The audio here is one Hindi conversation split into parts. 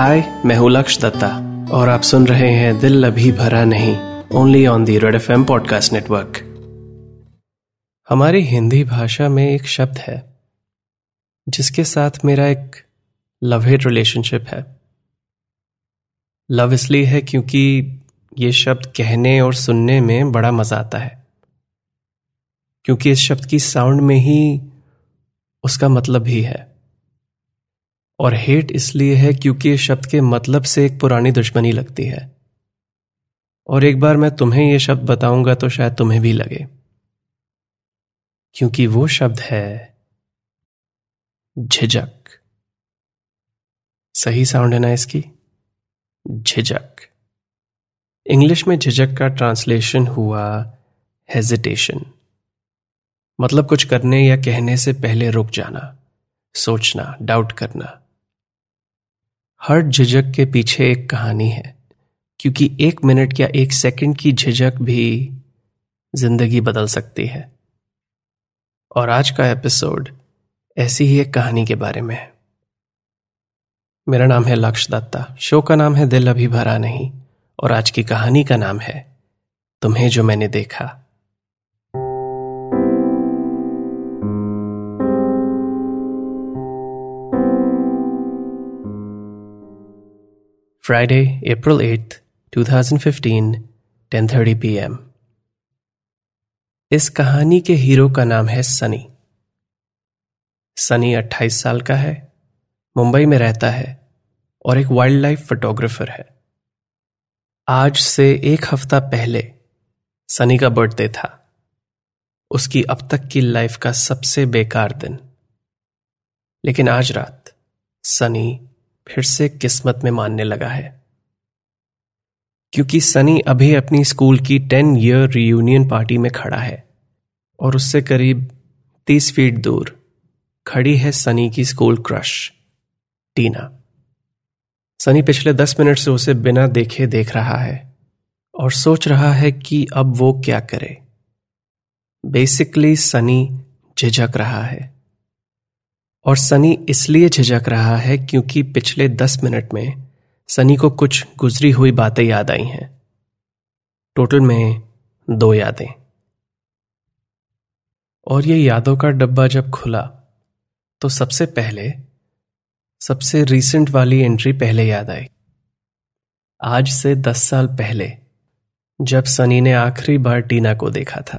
हाय, मैं हूँ लक्ष्य दत्ता, और आप सुन रहे हैं दिल अभी भरा नहीं only on the Red F M podcast network हमारी हिंदी भाषा में एक शब्द है, जिसके साथ मेरा एक लव हेट रिलेशनशिप है। लव इसलिए है क्योंकि ये शब्द कहने और सुनने में बड़ा मज़ा आता है। क्योंकि इस शब्द की साउंड में ही उसका मतलब भी है। और हेट इसलिए है क्योंकि शब्द के मतलब से एक पुरानी दुश्मनी लगती है। और एक बार मैं तुम्हें यह शब्द बताऊँगा तो शायद तुम्हें भी लगे। क्योंकि वो शब्द है झिझक। सही साउंड है ना इसकी? झिझक। इंग्लिश में झिझक का ट्रांसलेशन हुआ हेजिटेशन मतलब कुछ करने या कहने से पहले रुक जाना, सोचना डाउट करना। हर झिझक के पीछे एक कहानी है, क्योंकि एक मिनट या एक सेकंड की झिझक भी ज़िंदगी बदल सकती है। और आज का एपिसोड ऐसी ही एक कहानी के बारे में है। मेरा नाम है लक्ष्य दत्ता, शो का नाम है दिल अभी भरा नहीं, और आज की कहानी का नाम है, तुम्हें जो मैंने देखा। फ्राइडे अप्रैल एट 2015 10:30 पीएम इस कहानी के हीरो का नाम है सनी। सनी 28 साल का है, मुंबई में रहता है और एक वाइल्ड लाइफ फोटोग्राफर है। आज से एक हफ़्ता पहले सनी का बर्थडे था। उसकी अब तक की लाइफ का सबसे बेकार दिन। लेकिन आज रात सनी फिर से किस्मत में मानने लगा है। क्योंकि सनी अभी अपनी स्कूल की टेन ईयर रियूनियन पार्टी में खड़ा है और उससे करीब तीस फीट दूर खड़ी है सनी की स्कूल क्रश टीना। सनी पिछले दस मिनट से उसे बिना देखे देख रहा है और सोच रहा है कि अब वो क्या करे। बेसिकली सनी झिझक रहा है। और सनी इसलिए झिझक रहा है क्योंकि पिछले दस मिनट में सनी को कुछ गुजरी हुई बातें याद आई हैं। टोटल में दो यादें। और ये यादों का डब्बा जब खुला तो सबसे पहले, सबसे रीसेंट वाली एंट्री पहले याद आई। आज से दस साल पहले, जब सनी ने आखिरी बार टीना को देखा था।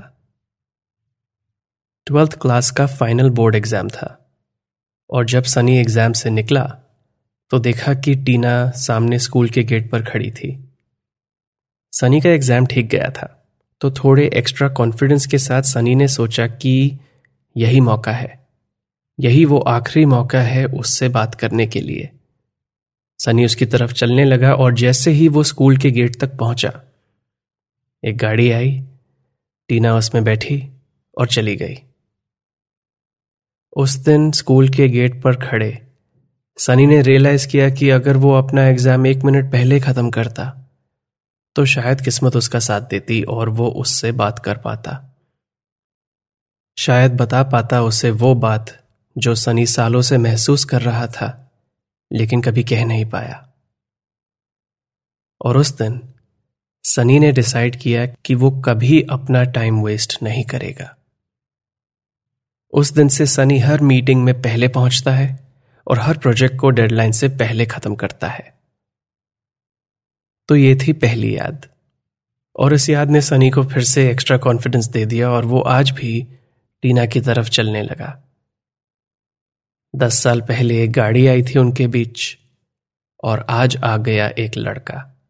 ट्वेल्थ क्लास का फाइनल बोर्ड एग्ज़ाम था। और जब सनी एग्ज़ाम से निकला तो देखा कि टीना सामने स्कूल के गेट पर खड़ी थी। सनी का एग्ज़ाम ठीक गया था तो थोड़े एक्स्ट्रा कॉन्फिडेंस के साथ सनी ने सोचा कि यही मौका है। यही वो आखिरी मौका है उससे बात करने के लिए। सनी उसकी तरफ़ चलने लगा और जैसे ही वो स्कूल के गेट तक पहुँचा, एक गाड़ी आई। टीना उसमें बैठी और चली गई। उस दिन स्कूल के गेट पर खड़े। सनी ने रियलाइज़ किया कि अगर वो अपना एग्ज़ाम एक मिनट पहले खत्म करता तो शायद किस्मत उसका साथ देती और वो उससे बात कर पाता। शायद बता पाता उसे वो बात जो सनी सालों से महसूस कर रहा था, लेकिन कभी कह नहीं पाया। और उस दिन सनी ने डिसाइड किया कि वो कभी अपना टाइम वेस्ट नहीं करेगा। उस दिन से सनी हर मीटिंग में पहले पहुँचता है और हर प्रोजेक्ट को डेडलाइन से पहले खत्म करता है। तो ये थी पहली याद। और इस याद ने सनी को फिर से एक्स्ट्रा कॉन्फिडेंस दे दिया और वो आज भी टीना की तरफ़ चलने लगा। दस साल पहले एक गाड़ी आई थी उनके बीच और आज आ गया एक लड़का।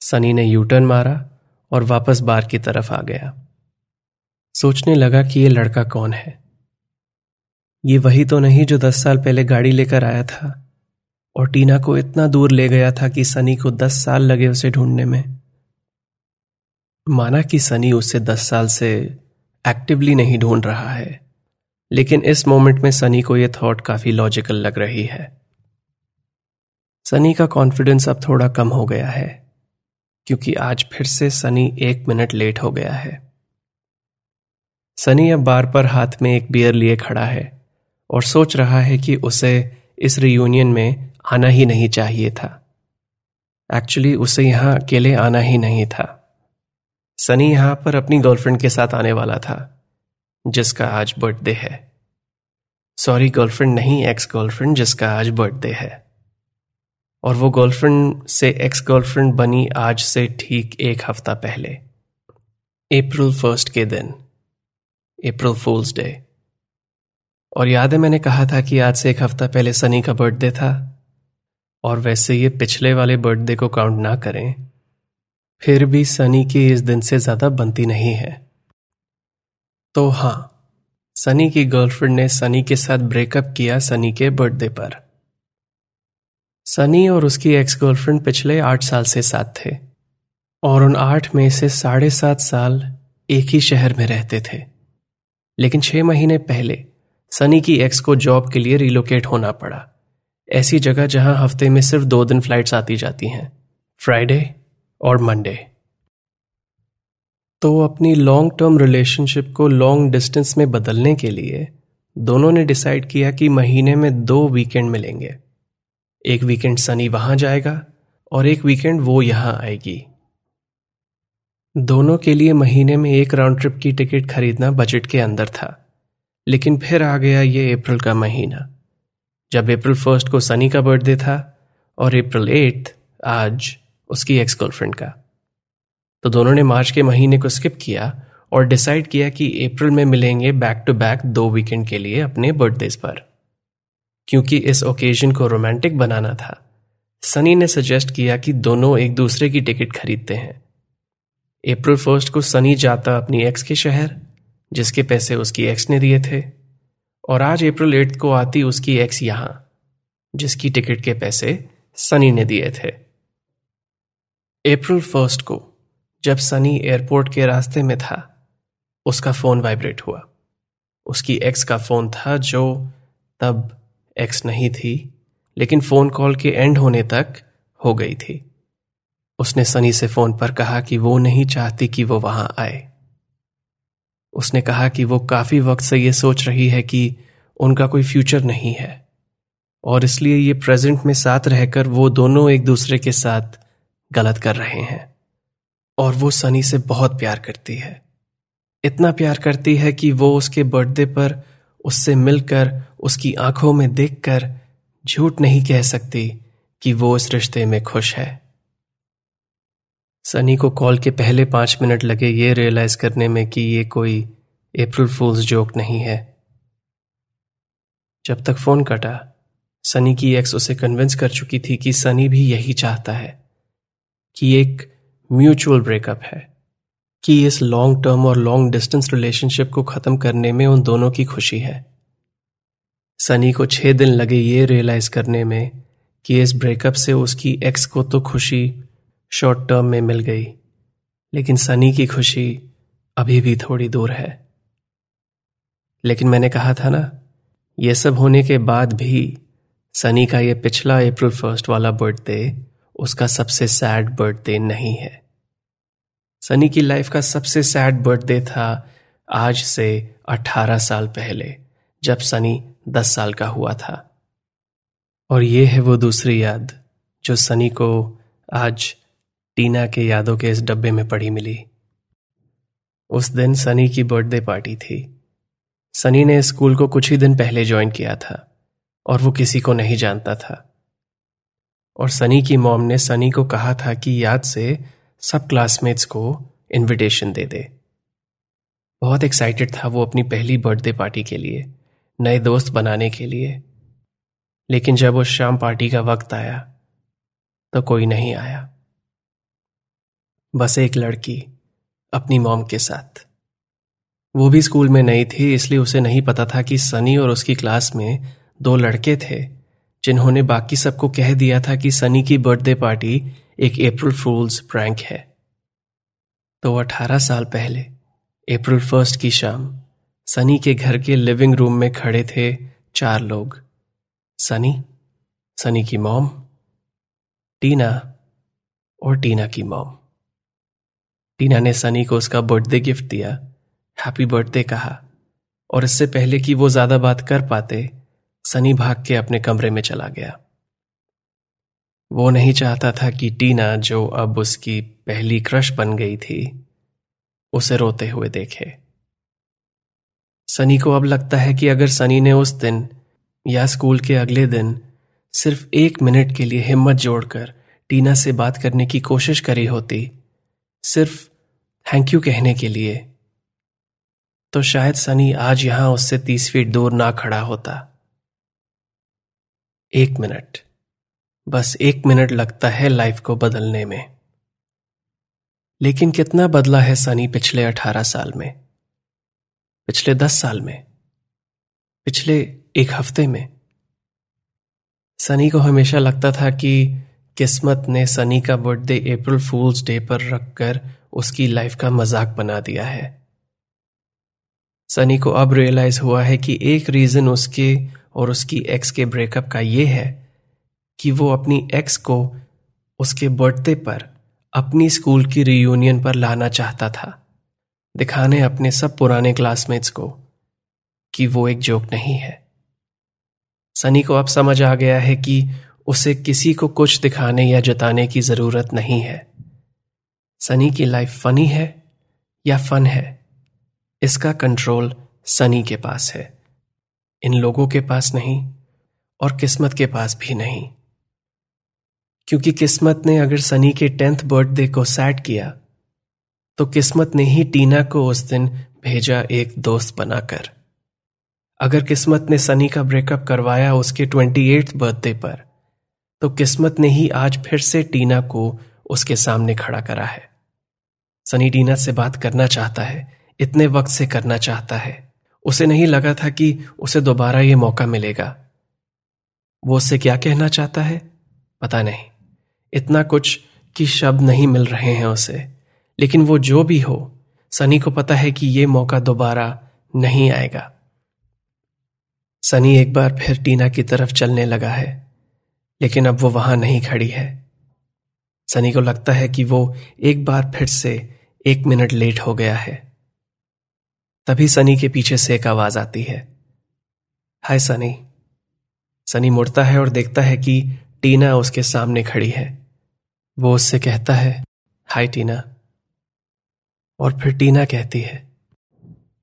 सनी ने यूटर्न मारा और वापस बार की तरफ़ आ गया। सोचने लगा कि ये लड़का कौन है। ये वही तो नहीं जो दस साल पहले गाड़ी लेकर आया था और टीना को इतना दूर ले गया था कि सनी को दस साल लगे उसे ढूँढने में। माना कि सनी उसे दस साल से एक्टिवली नहीं ढूंढ रहा है, लेकिन इस मोमेंट में सनी को यह थॉट काफ़ी लॉजिकल लग रही है। सनी का कॉन्फिडेंस अब थोड़ा कम हो गया है, क्योंकि आज फिर से सनी एक मिनट लेट हो गया है। सनी अब बार पर हाथ में एक बियर लिए खड़ा है और सोच रहा है कि उसे इस रियूनियन में आना ही नहीं चाहिए था। एक्चुअली उसे यहाँ अकेले आना ही नहीं था। सनी यहाँ पर अपनी गर्लफ्रेंड के साथ आने वाला था, जिसका आज बर्थडे है। सॉरी गर्लफ्रेंड नहीं एक्स गर्लफ्रेंड जिसका आज बर्थडे है। और वो गर्लफ्रेंड से एक्स गर्लफ्रेंड बनी आज से ठीक एक हफ़्ता पहले अप्रैल फ़र्स्ट के दिन। अप्रैल फूल्स डे और याद है मैंने कहा था कि आज से एक हफ़्ता पहले सनी का बर्थडे था। और वैसे ये पिछले वाले बर्थडे को काउंट ना करें, फिर भी सनी की इस दिन से ज़्यादा बनती नहीं है। तो हाँ, सनी की गर्लफ्रेंड ने सनी के साथ ब्रेकअप किया सनी के बर्थडे पर। सनी और उसकी एक्स गर्लफ्रेंड पिछले आठ साल से साथ थे। और उन आठ में से साढ़े सात साल एक ही शहर में रहते थे। लेकिन छह महीने पहले, सनी की एक्स को जॉब के लिए रिलोकेट होना पड़ा। ऐसी जगह जहाँ हफ़्ते में सिर्फ़ दो दिन फ्लाइट्स आती जाती हैं फ्राइडे और मंडे तो अपनी लॉन्ग टर्म रिलेशनशिप को लॉन्ग डिस्टेंस में बदलने के लिए, दोनों ने डिसाइड किया कि महीने में दो वीकेंड मिलेंगे। एक वीकेंड सनी वहाँ जाएगा और एक वीकेंड वो यहाँ आएगी। दोनों के लिए महीने में एक राउंड ट्रिप की टिकट खरीदना बजट के अंदर था। लेकिन फिर आ गया ये अप्रैल का महीना। जब अप्रैल फ़र्स्ट को सनी का बर्थडे था और अप्रैल एट्थ आज उसकी एक्स गर्लफ्रेंड का। तो दोनों ने मार्च के महीने को स्किप किया और डिसाइड किया कि अप्रैल में मिलेंगे बैक टू बैक दो वीकेंड के लिए अपने बर्थडेज पर। क्योंकि इस ओकेजन को रोमांटिक बनाना था। सनी ने सजेस्ट किया कि दोनों एक दूसरे की टिकट खरीदते हैं। अप्रैल फ़र्स्ट को सनी जाता अपनी एक्स के शहर, जिसके पैसे उसकी एक्स ने दिए थे, और आज अप्रैल एट्थ को आती उसकी एक्स यहाँ, जिसकी टिकट के पैसे सनी ने दिए थे। अप्रैल फ़र्स्ट को, जब सनी एयरपोर्ट के रास्ते में था, उसका फ़ोन वाइब्रेट हुआ। उसकी एक्स का फ़ोन था जो तब एक्स नहीं थी, लेकिन फ़ोन कॉल के एंड होने तक हो गई थी। उसने सनी से फ़ोन पर कहा कि वो नहीं चाहती कि वो वहाँ आए। उसने कहा कि वो काफ़ी वक्त से ये सोच रही है कि उनका कोई फ्यूचर नहीं है, और इसलिए ये प्रेजेंट में साथ रहकर वो दोनों एक दूसरे के साथ गलत कर रहे हैं, और वो सनी से बहुत प्यार करती है। इतना प्यार करती है कि वो उसके बर्थडे पर उससे मिलकर उसकी आँखों में देखकर झूठ नहीं कह सकती कि वो इस रिश्ते में खुश है। सनी को कॉल के पहले पाँच मिनट लगे ये रियलाइज़ करने में कि ये कोई अप्रैल फूल्स जोक नहीं है। जब तक फ़ोन कटा, सनी की एक्स उसे कन्विंस कर चुकी थी कि सनी भी यही चाहता है कि एक म्यूचुअल ब्रेकअप है, कि इस लॉन्ग टर्म और लॉन्ग डिस्टेंस रिलेशनशिप को खत्म करने में उन दोनों की खुशी है। सनी को छह दिन लगे ये रियलाइज़ करने में कि इस ब्रेकअप से उसकी एक्स को तो खुशी शॉर्ट टर्म में मिल गई। लेकिन सनी की खुशी अभी भी थोड़ी दूर है। लेकिन मैंने कहा था ना यह सब होने के बाद भी सनी का यह पिछला अप्रैल फ़र्स्ट वाला बर्थडे उसका सबसे सैड बर्थडे नहीं है। सनी की लाइफ का सबसे सैड बर्थडे था आज से 18 साल पहले, जब सनी 10 साल का हुआ था। और यह है वो दूसरी याद, जो सनी को आज टीना के यादों के इस डब्बे में पड़ी मिली। उस दिन सनी की बर्थडे पार्टी थी। सनी ने स्कूल को कुछ ही दिन पहले ज्वाइन किया था और वो किसी को नहीं जानता था। और सनी की मॉम ने सनी को कहा था कि याद से सब क्लासमेट्स को इनविटेशन दे दे। बहुत एक्साइटेड था वो अपनी पहली बर्थडे पार्टी के लिए, नए दोस्त बनाने के लिए। लेकिन जब उस शाम पार्टी का वक्त आया तो कोई नहीं आया। बस एक लड़की, अपनी मॉम के साथ। वो भी स्कूल में नई थी, इसलिए उसे नहीं पता था कि सनी और उसकी क्लास में दो लड़के थे, जिन्होंने बाकी सबको कह दिया था कि सनी की बर्थडे पार्टी एक अप्रैल फूल्स प्रैंक है। तो अठारह साल पहले अप्रैल फ़र्स्ट की शाम, सनी के घर के लिविंग रूम में खड़े थे चार लोग। सनी सनी की मॉम, टीना और टीना की मॉम। टीना ने सनी को उसका बर्थडे गिफ्ट दिया। हैप्पी बर्थडे कहा। और इससे पहले कि वो ज़्यादा बात कर पाते, सनी भाग के अपने कमरे में चला गया। वो नहीं चाहता था कि टीना, जो अब उसकी पहली क्रश बन गई थी, उसे रोते हुए देखे। सनी को अब लगता है कि अगर सनी ने उस दिन या स्कूल के अगले दिन सिर्फ़ एक मिनट के लिए हिम्मत जोड़कर टीना से बात करने की कोशिश करी होती, सिर्फ़ थैंक यू कहने के लिए। तो शायद सनी आज यहाँ उससे तीस फीट दूर ना खड़ा होता। एक मिनट। बस एक मिनट लगता है लाइफ को बदलने में। लेकिन कितना बदला है सनी पिछले अठारह साल में? पिछले दस साल में? पिछले एक हफ़्ते में? सनी को हमेशा लगता था कि किस्मत ने सनी का बर्थडे अप्रैल फूल्स डे पर रखकर उसकी लाइफ का मज़ाक बना दिया है। सनी को अब रियलाइज़ हुआ है कि एक रीजन उसके और उसकी एक्स के ब्रेकअप का यह है कि वो अपनी एक्स को उसके बर्थडे पर अपनी स्कूल की रियूनियन पर लाना चाहता था। दिखाने अपने सब पुराने क्लासमेट्स को कि वो एक जोक नहीं है। सनी को अब समझ आ गया है कि उसे किसी को कुछ दिखाने या जताने की ज़रूरत नहीं है। सनी की लाइफ फनी है या फन है? इसका कंट्रोल सनी के पास है। इन लोगों के पास नहीं और किस्मत के पास भी नहीं। क्योंकि किस्मत ने अगर सनी के टेंथ बर्थडे को सैड किया तो किस्मत ने ही टीना को उस दिन भेजा एक दोस्त बनाकर। अगर किस्मत ने सनी का ब्रेकअप करवाया उसके ट्वेंटी एट बर्थडे पर तो किस्मत ने ही आज फिर से टीना को उसके सामने खड़ा करा है। सनी टीना से बात करना चाहता है, इतने वक्त से करना चाहता है। उसे नहीं लगा था कि उसे दोबारा यह मौका मिलेगा। वो उससे क्या कहना चाहता है? पता नहीं। इतना कुछ कि शब्द नहीं मिल रहे हैं उसे। लेकिन वो जो भी हो, सनी को पता है कि यह मौका दोबारा नहीं आएगा। सनी एक बार फिर टीना की तरफ़ चलने लगा है। लेकिन अब वो वहाँ नहीं खड़ी है। सनी को लगता है कि वो एक बार फिर से एक मिनट लेट हो गया है। तभी सनी के पीछे से एक आवाज़ आती है। हाय सनी। सनी मुड़ता है और देखता है कि टीना उसके सामने खड़ी है। वो उससे कहता है, हाय टीना। और फिर टीना कहती है,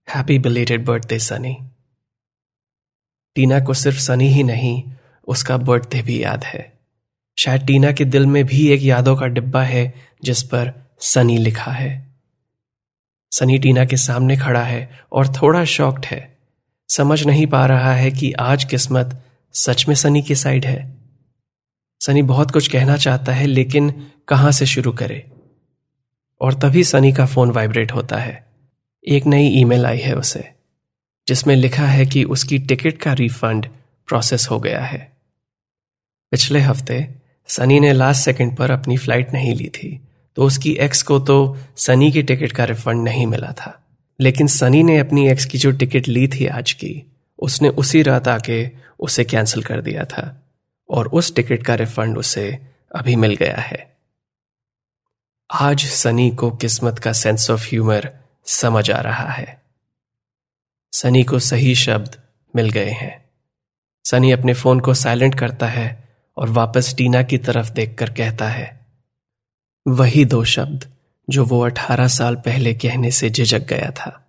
happy belated birthday, Sunny. Tina को सिर्फ़ सनी ही नहीं उसका बर्थडे भी याद है। शायद टीना के दिल में भी एक यादों का डिब्बा है, जिस पर सनी लिखा है। सनी टीना के सामने खड़ा है और थोड़ा शॉक्ड है। समझ नहीं पा रहा है कि आज किस्मत सच में सनी की साइड है। सनी बहुत कुछ कहना चाहता है, लेकिन कहाँ से शुरू करे? और तभी सनी का फ़ोन वाइब्रेट होता है। एक नई ईमेल आई है उसे, जिसमें लिखा है कि उसकी टिकट का रिफंड प्रोसेस हो गया है। पिछले हफ़्ते सनी ने लास्ट सेकंड पर अपनी फ़्लाइट नहीं ली थी तो उसकी एक्स को तो सनी की टिकट का रिफंड नहीं मिला था। लेकिन सनी ने अपनी एक्स की जो टिकट ली थी आज की, उसने उसी रात आके उसे कैंसिल कर दिया था, और उस टिकट का रिफंड उसे अभी मिल गया है। आज सनी को किस्मत का सेंस ऑफ़ ह्यूमर समझ आ रहा है। सनी को सही शब्द मिल गए हैं। सनी अपने फ़ोन को साइलेंट करता है और वापस टीना की तरफ़ देखकर कहता है, वही दो शब्द जो वो अठारह साल पहले कहने से झिझक गया था।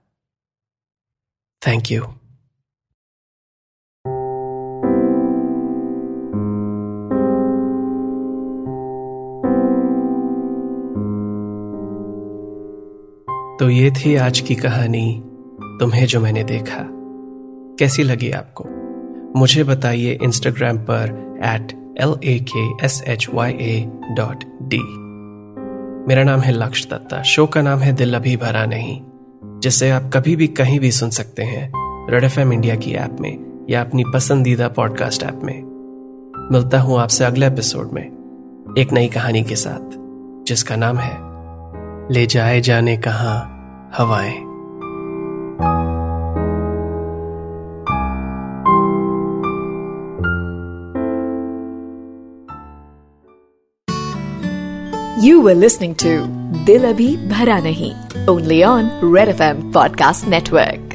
थैंक यू तो ये थी आज की कहानी, तुम्हें जो मैंने देखा। कैसी लगी आपको? मुझे बताइए इंस्टाग्राम पर at L A K S H Y A dot D मेरा नाम है लक्ष्य दत्ता। शो का नाम है दिल अभी भरा नहीं, जिसे आप कभी भी कहीं भी सुन सकते हैं रेड एफ़ एम इंडिया की ऐप में या अपनी पसंदीदा पॉडकास्ट ऐप में। मिलता हूँ आपसे अगले एपिसोड में, एक नई कहानी के साथ, जिसका नाम है, ले जाए जाने कहा हवाएँ। You were listening to Dil Abhi Bhara Nahi, only on Red FM Podcast Network.